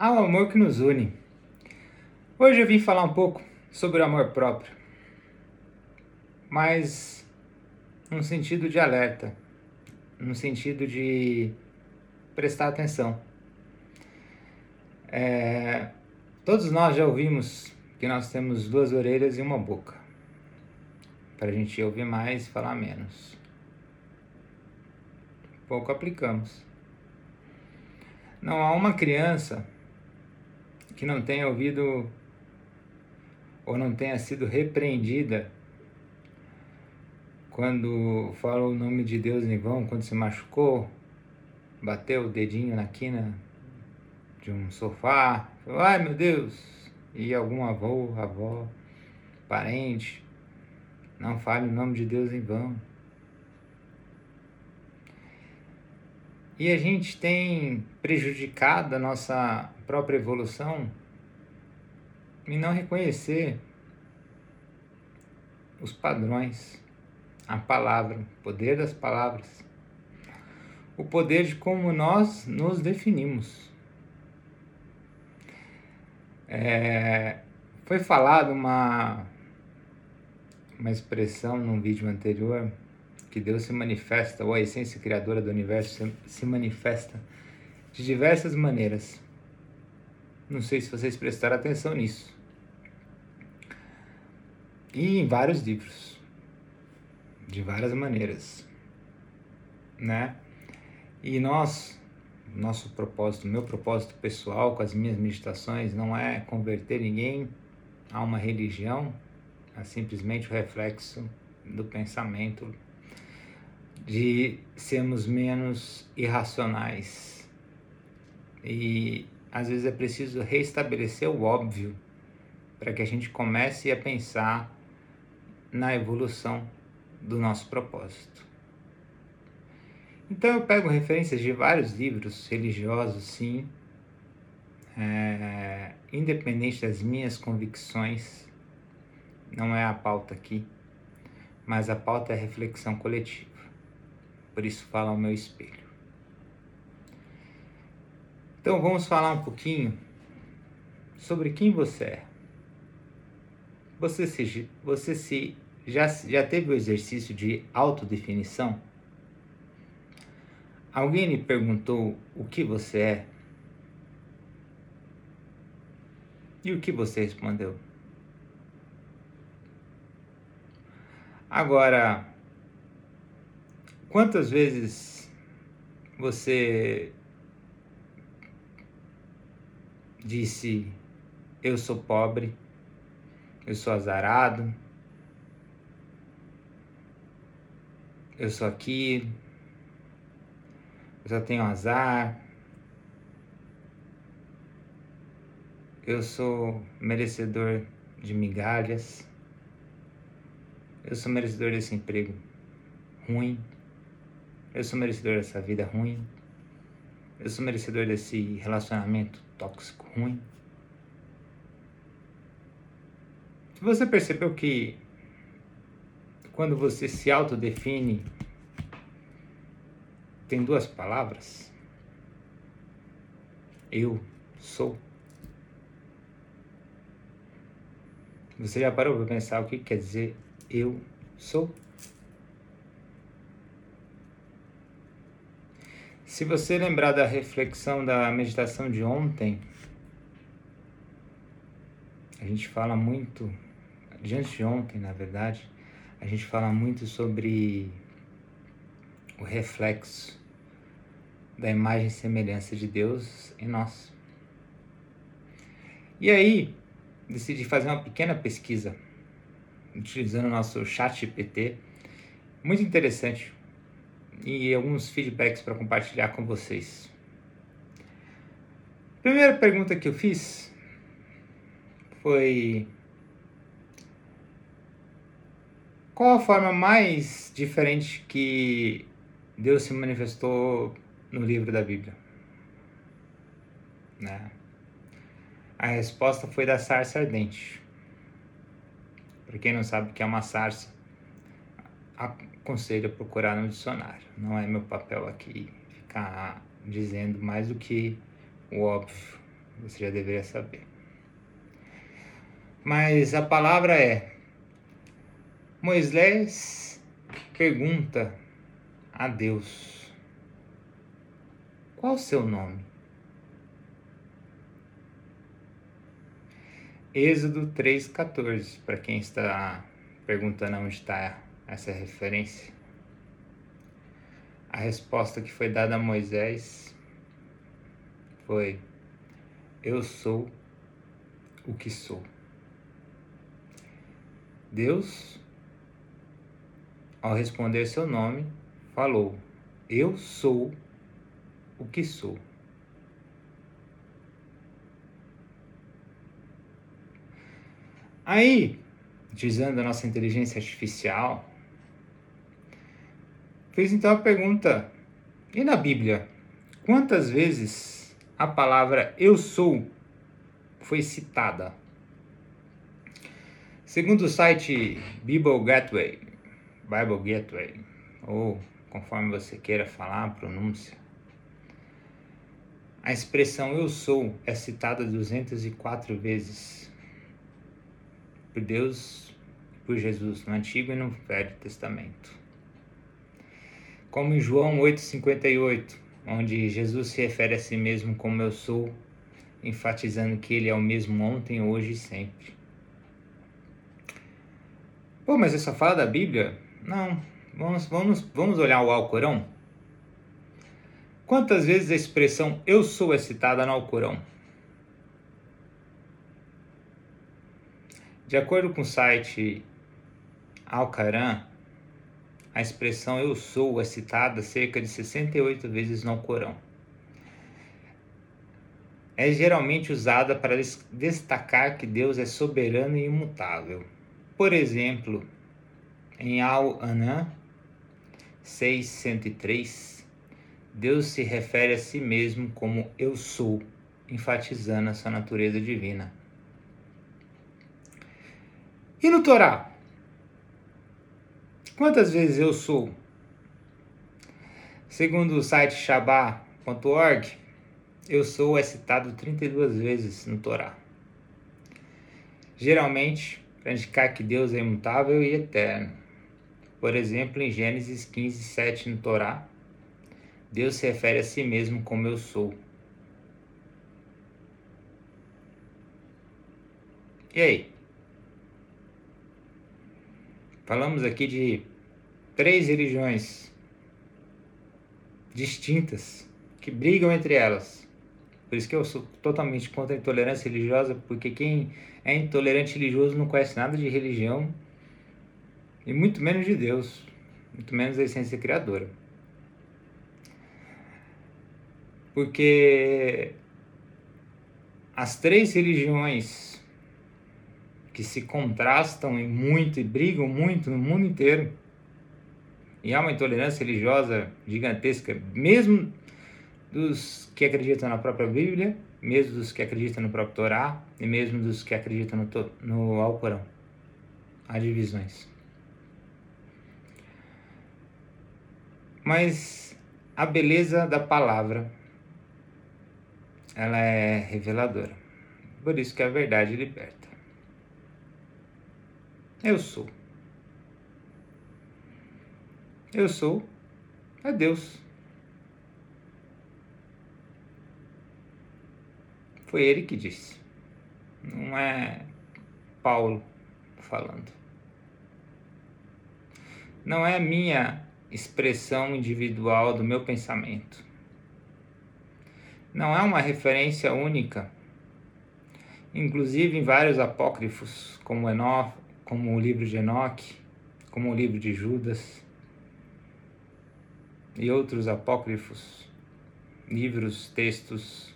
ao amor que nos une. Hoje eu vim falar um pouco sobre o amor próprio, mas num sentido de alerta, num sentido de prestar atenção. É, todos nós já ouvimos que nós temos duas orelhas e uma boca, para a gente ouvir mais e falar menos. Pouco aplicamos. Não há uma criança que não tenha ouvido ou não tenha sido repreendida quando fala o nome de Deus em vão, quando se machucou, bateu o dedinho na quina de um sofá, falou, ai meu Deus, e algum avô, avó, parente, não fale o nome de Deus em vão. E a gente tem prejudicado a nossa própria evolução em não reconhecer os padrões, a palavra, o poder das palavras, o poder de como nós nos definimos. É, foi falado uma, uma expressão num vídeo anterior que Deus se manifesta, ou a essência criadora do universo se manifesta de diversas maneiras. Não sei se vocês prestaram atenção nisso. E em vários livros, de várias maneiras, né? E nós, nosso propósito, meu propósito pessoal com as minhas meditações não é converter ninguém a uma religião, é simplesmente o reflexo do pensamento de sermos menos irracionais. E às vezes é preciso restabelecer o óbvio para que a gente comece a pensar na evolução do nosso propósito. Então eu pego referências de vários livros religiosos, sim, é, independente das minhas convicções, não é a pauta aqui, mas a pauta é a reflexão coletiva por isso fala ao meu espelho. Então vamos falar um pouquinho sobre quem você é. Você se, você se já, já teve o exercício de autodefinição? Alguém lhe perguntou o que você é? E o que você respondeu? Agora, Quantas vezes você disse: Eu sou pobre, eu sou azarado, eu sou aquilo, eu só tenho azar, eu sou merecedor de migalhas, eu sou merecedor desse emprego ruim. Eu sou merecedor dessa vida ruim. Eu sou merecedor desse relacionamento tóxico ruim. Você percebeu que quando você se autodefine, tem duas palavras? Eu sou. Você já parou para pensar o que quer dizer eu sou? Se você lembrar da reflexão da meditação de ontem, a gente fala muito, diante de ontem, na verdade, a gente fala muito sobre o reflexo da imagem e semelhança de Deus em nós. E aí, decidi fazer uma pequena pesquisa utilizando o nosso chat GPT, muito interessante, e alguns feedbacks para compartilhar com vocês. Primeira pergunta que eu fiz foi qual a forma mais diferente que Deus se manifestou no livro da Bíblia? Né? A resposta foi da sarça ardente. Para quem não sabe o que é uma sarça, aconselho a procurar no dicionário. Não é meu papel aqui ficar dizendo mais do que o óbvio. você já deveria saber. Mas a palavra é: Moisés pergunta a Deus: Qual o seu nome? Êxodo 3,14, para quem está perguntando onde está essa referência. A resposta que foi dada a Moisés foi: Eu sou o que sou. Deus, ao responder seu nome, falou: Eu sou o que sou. Aí, utilizando a nossa inteligência artificial, fez então a pergunta: e na Bíblia, quantas vezes a palavra eu sou foi citada? Segundo o site Bible Gateway, Bible Gateway, ou conforme você queira falar a pronúncia, a expressão eu sou é citada 204 vezes por Deus por Jesus no Antigo e no Velho Testamento. Como em João 8,58, onde Jesus se refere a si mesmo como eu sou, enfatizando que ele é o mesmo ontem, hoje e sempre. Pô, mas essa fala da Bíblia? Não. Vamos, vamos, vamos olhar o Alcorão? Quantas vezes a expressão eu sou é citada no Alcorão? De acordo com o site Al-Qaran, a expressão eu sou é citada cerca de 68 vezes no Corão. É geralmente usada para destacar que Deus é soberano e imutável. Por exemplo, em Al-Anan 603, Deus se refere a si mesmo como eu sou, enfatizando a sua natureza divina. E no Torá? Quantas vezes eu sou? Segundo o site shabá.org, eu sou é citado 32 vezes no Torá. Geralmente, para indicar que Deus é imutável e eterno. Por exemplo, em Gênesis 15, 7 no Torá, Deus se refere a si mesmo como eu sou. E aí? Falamos aqui de três religiões distintas que brigam entre elas. Por isso que eu sou totalmente contra a intolerância religiosa, porque quem é intolerante religioso não conhece nada de religião e muito menos de Deus, muito menos da essência criadora. Porque as três religiões que se contrastam e muito e brigam muito no mundo inteiro. E há uma intolerância religiosa gigantesca, mesmo dos que acreditam na própria Bíblia, mesmo dos que acreditam no próprio Torá e mesmo dos que acreditam no, no Alcorão. Há divisões. Mas a beleza da palavra ela é reveladora. Por isso que a verdade liberta. Eu sou. Eu sou é Deus. Foi ele que disse. Não é Paulo falando. Não é minha expressão individual do meu pensamento. Não é uma referência única. Inclusive em vários apócrifos, como Enoch, como o livro de Enoque, como o livro de Judas e outros apócrifos, livros, textos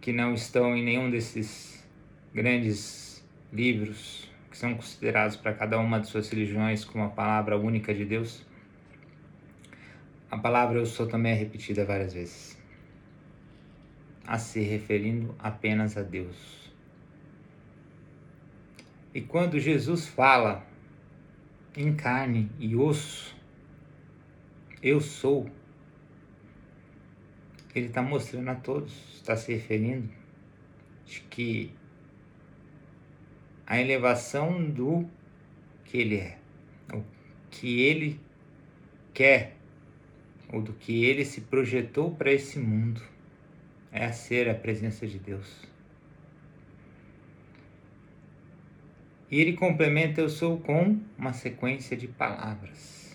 que não estão em nenhum desses grandes livros que são considerados para cada uma de suas religiões como a palavra única de Deus. A palavra eu sou também é repetida várias vezes, a se referindo apenas a Deus. E quando Jesus fala em carne e osso, eu sou, ele está mostrando a todos, está se referindo de que a elevação do que ele é, o que ele quer, ou do que ele se projetou para esse mundo, é a ser a presença de Deus. E ele complementa eu sou com uma sequência de palavras.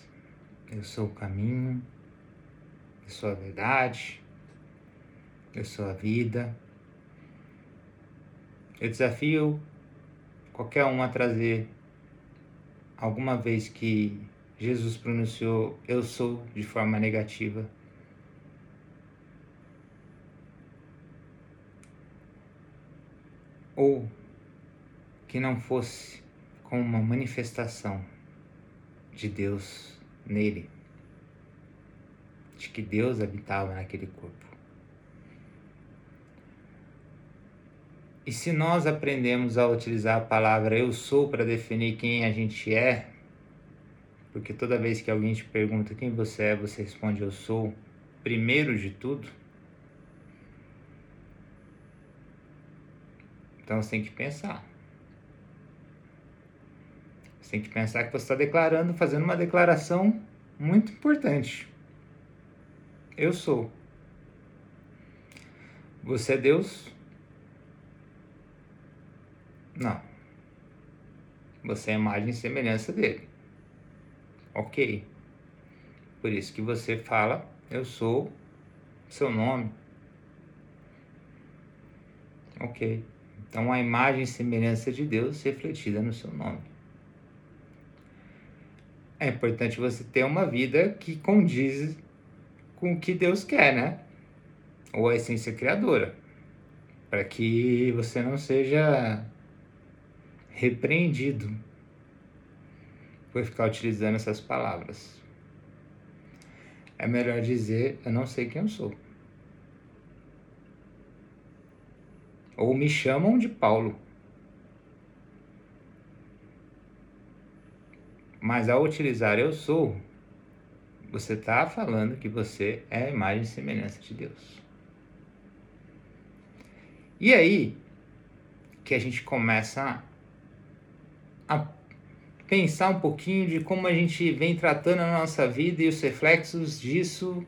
Eu sou o caminho, eu sou a verdade, eu sou a vida. Eu desafio qualquer um a trazer alguma vez que Jesus pronunciou eu sou de forma negativa. Ou que não fosse como uma manifestação de Deus nele, de que Deus habitava naquele corpo. E se nós aprendemos a utilizar a palavra eu sou para definir quem a gente é, porque toda vez que alguém te pergunta quem você é, você responde eu sou, primeiro de tudo. Então você tem que pensar. Você tem que pensar que você está declarando, fazendo uma declaração muito importante. Eu sou. Você é Deus? Não. Você é imagem e semelhança dele. Ok. Por isso que você fala, eu sou seu nome. Ok. Então a imagem e semelhança de Deus refletida no seu nome. É importante você ter uma vida que condiz com o que Deus quer, né? Ou a essência criadora. Para que você não seja repreendido por ficar utilizando essas palavras. É melhor dizer: Eu não sei quem eu sou. Ou me chamam de Paulo. Mas ao utilizar eu sou, você está falando que você é a imagem e semelhança de Deus. E aí que a gente começa a pensar um pouquinho de como a gente vem tratando a nossa vida e os reflexos disso,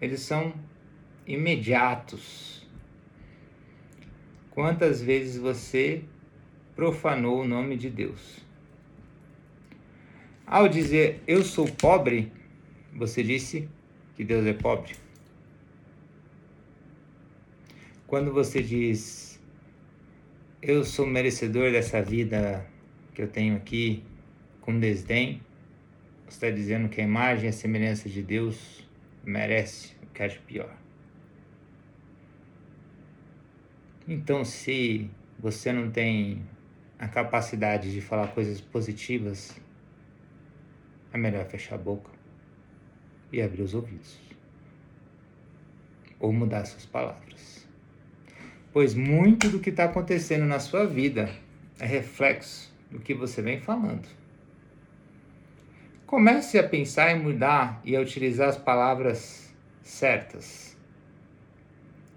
eles são imediatos. Quantas vezes você profanou o nome de Deus? Ao dizer eu sou pobre, você disse que Deus é pobre. Quando você diz eu sou merecedor dessa vida que eu tenho aqui com desdém, você está dizendo que a imagem e a semelhança de Deus merece o que é de pior. Então, se você não tem a capacidade de falar coisas positivas, é melhor fechar a boca e abrir os ouvidos. Ou mudar suas palavras. Pois muito do que está acontecendo na sua vida é reflexo do que você vem falando. Comece a pensar em mudar e a utilizar as palavras certas.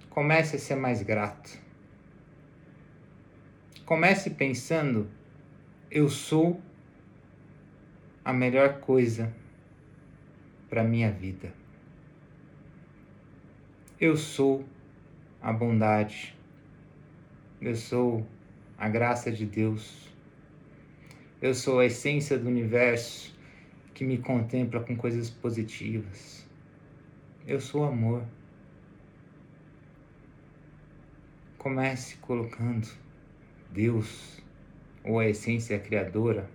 Comece a ser mais grato. Comece pensando: eu sou a melhor coisa para minha vida. Eu sou a bondade. Eu sou a graça de Deus. Eu sou a essência do universo que me contempla com coisas positivas. Eu sou amor. Comece colocando Deus ou a essência criadora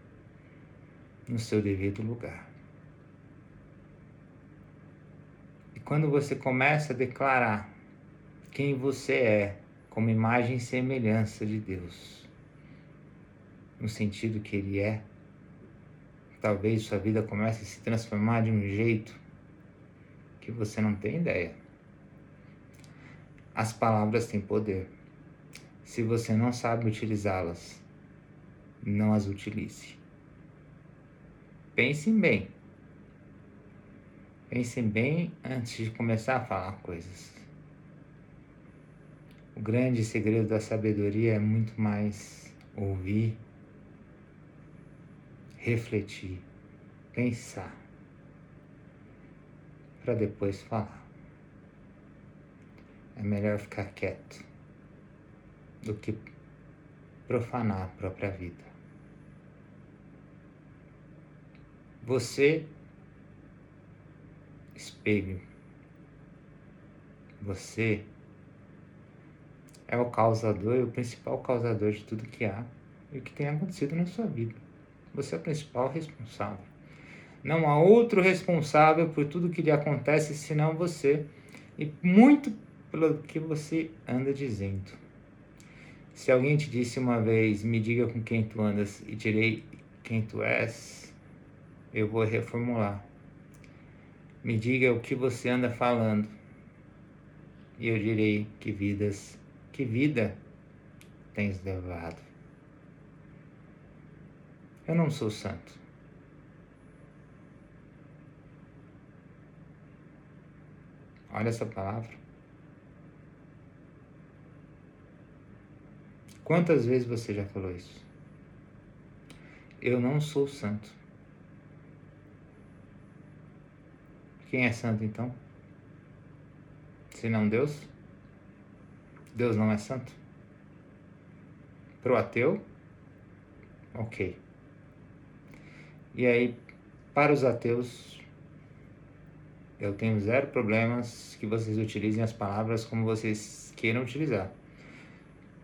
no seu devido lugar. E quando você começa a declarar quem você é como imagem e semelhança de Deus, no sentido que ele é, talvez sua vida comece a se transformar de um jeito que você não tem ideia. As palavras têm poder. Se você não sabe utilizá-las, não as utilize. Pensem bem. Pensem bem antes de começar a falar coisas. O grande segredo da sabedoria é muito mais ouvir, refletir, pensar, para depois falar. É melhor ficar quieto do que profanar a própria vida. Você, espelho, você é o causador e o principal causador de tudo que há e que tem acontecido na sua vida. Você é o principal responsável. Não há outro responsável por tudo que lhe acontece senão você e muito pelo que você anda dizendo. Se alguém te disse uma vez, me diga com quem tu andas e direi quem tu és, eu vou reformular. Me diga o que você anda falando e eu direi que vidas, que vida tens levado. Eu não sou santo. Olha essa palavra. Quantas vezes você já falou isso? Eu não sou santo. Quem é santo então? Se não Deus? Deus não é santo? Pro ateu? Ok. E aí, para os ateus, eu tenho zero problemas que vocês utilizem as palavras como vocês queiram utilizar,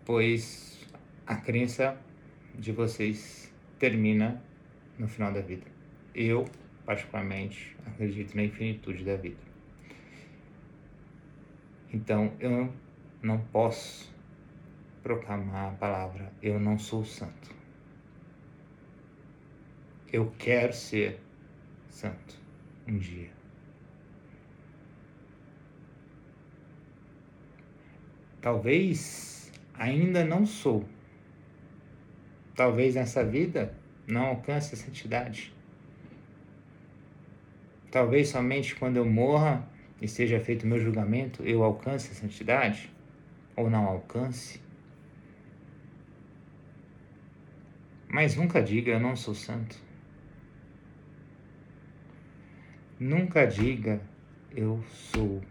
pois a crença de vocês termina no final da vida. Eu, particularmente, acredito na infinitude da vida. Então, eu não posso proclamar a palavra eu não sou santo. Eu quero ser santo um dia. Talvez ainda não sou, Talvez nessa vida não alcance a santidade. Talvez somente quando eu morra e seja feito o meu julgamento eu alcance a santidade ou não alcance. Mas nunca diga eu não sou santo. Nunca diga eu sou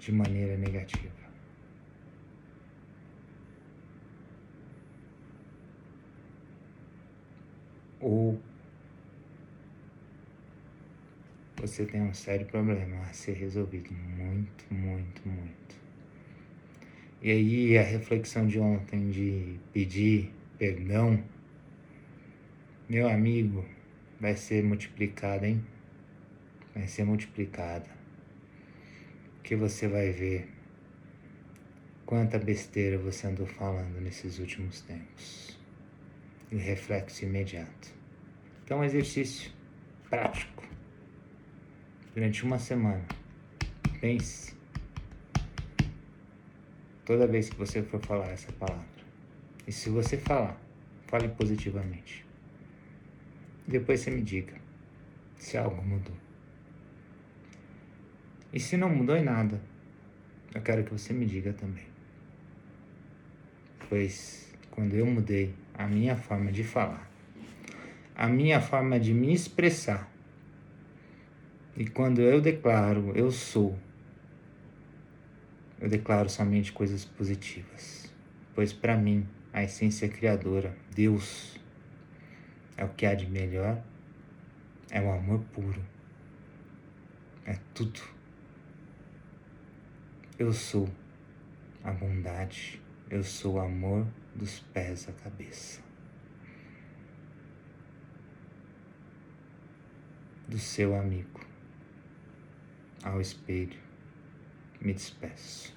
de maneira negativa. ou você tem um sério problema a ser resolvido muito, muito, muito. E aí a reflexão de ontem de pedir perdão, meu amigo, vai ser multiplicada, hein? Vai ser multiplicada. Que você vai ver quanta besteira você andou falando nesses últimos tempos. E reflexo imediato. Então, exercício prático. Durante uma semana. Pense. Toda vez que você for falar essa palavra. E se você falar, fale positivamente. Depois você me diga se algo mudou. E se não mudou em nada, eu quero que você me diga também. Pois quando eu mudei a minha forma de falar, a minha forma de me expressar. E quando eu declaro eu sou, eu declaro somente coisas positivas, pois para mim a essência criadora, Deus, é o que há de melhor, é o amor puro, é tudo. Eu sou a bondade, eu sou o amor dos pés à cabeça. do seu amigo. Ao espelho, me despeço.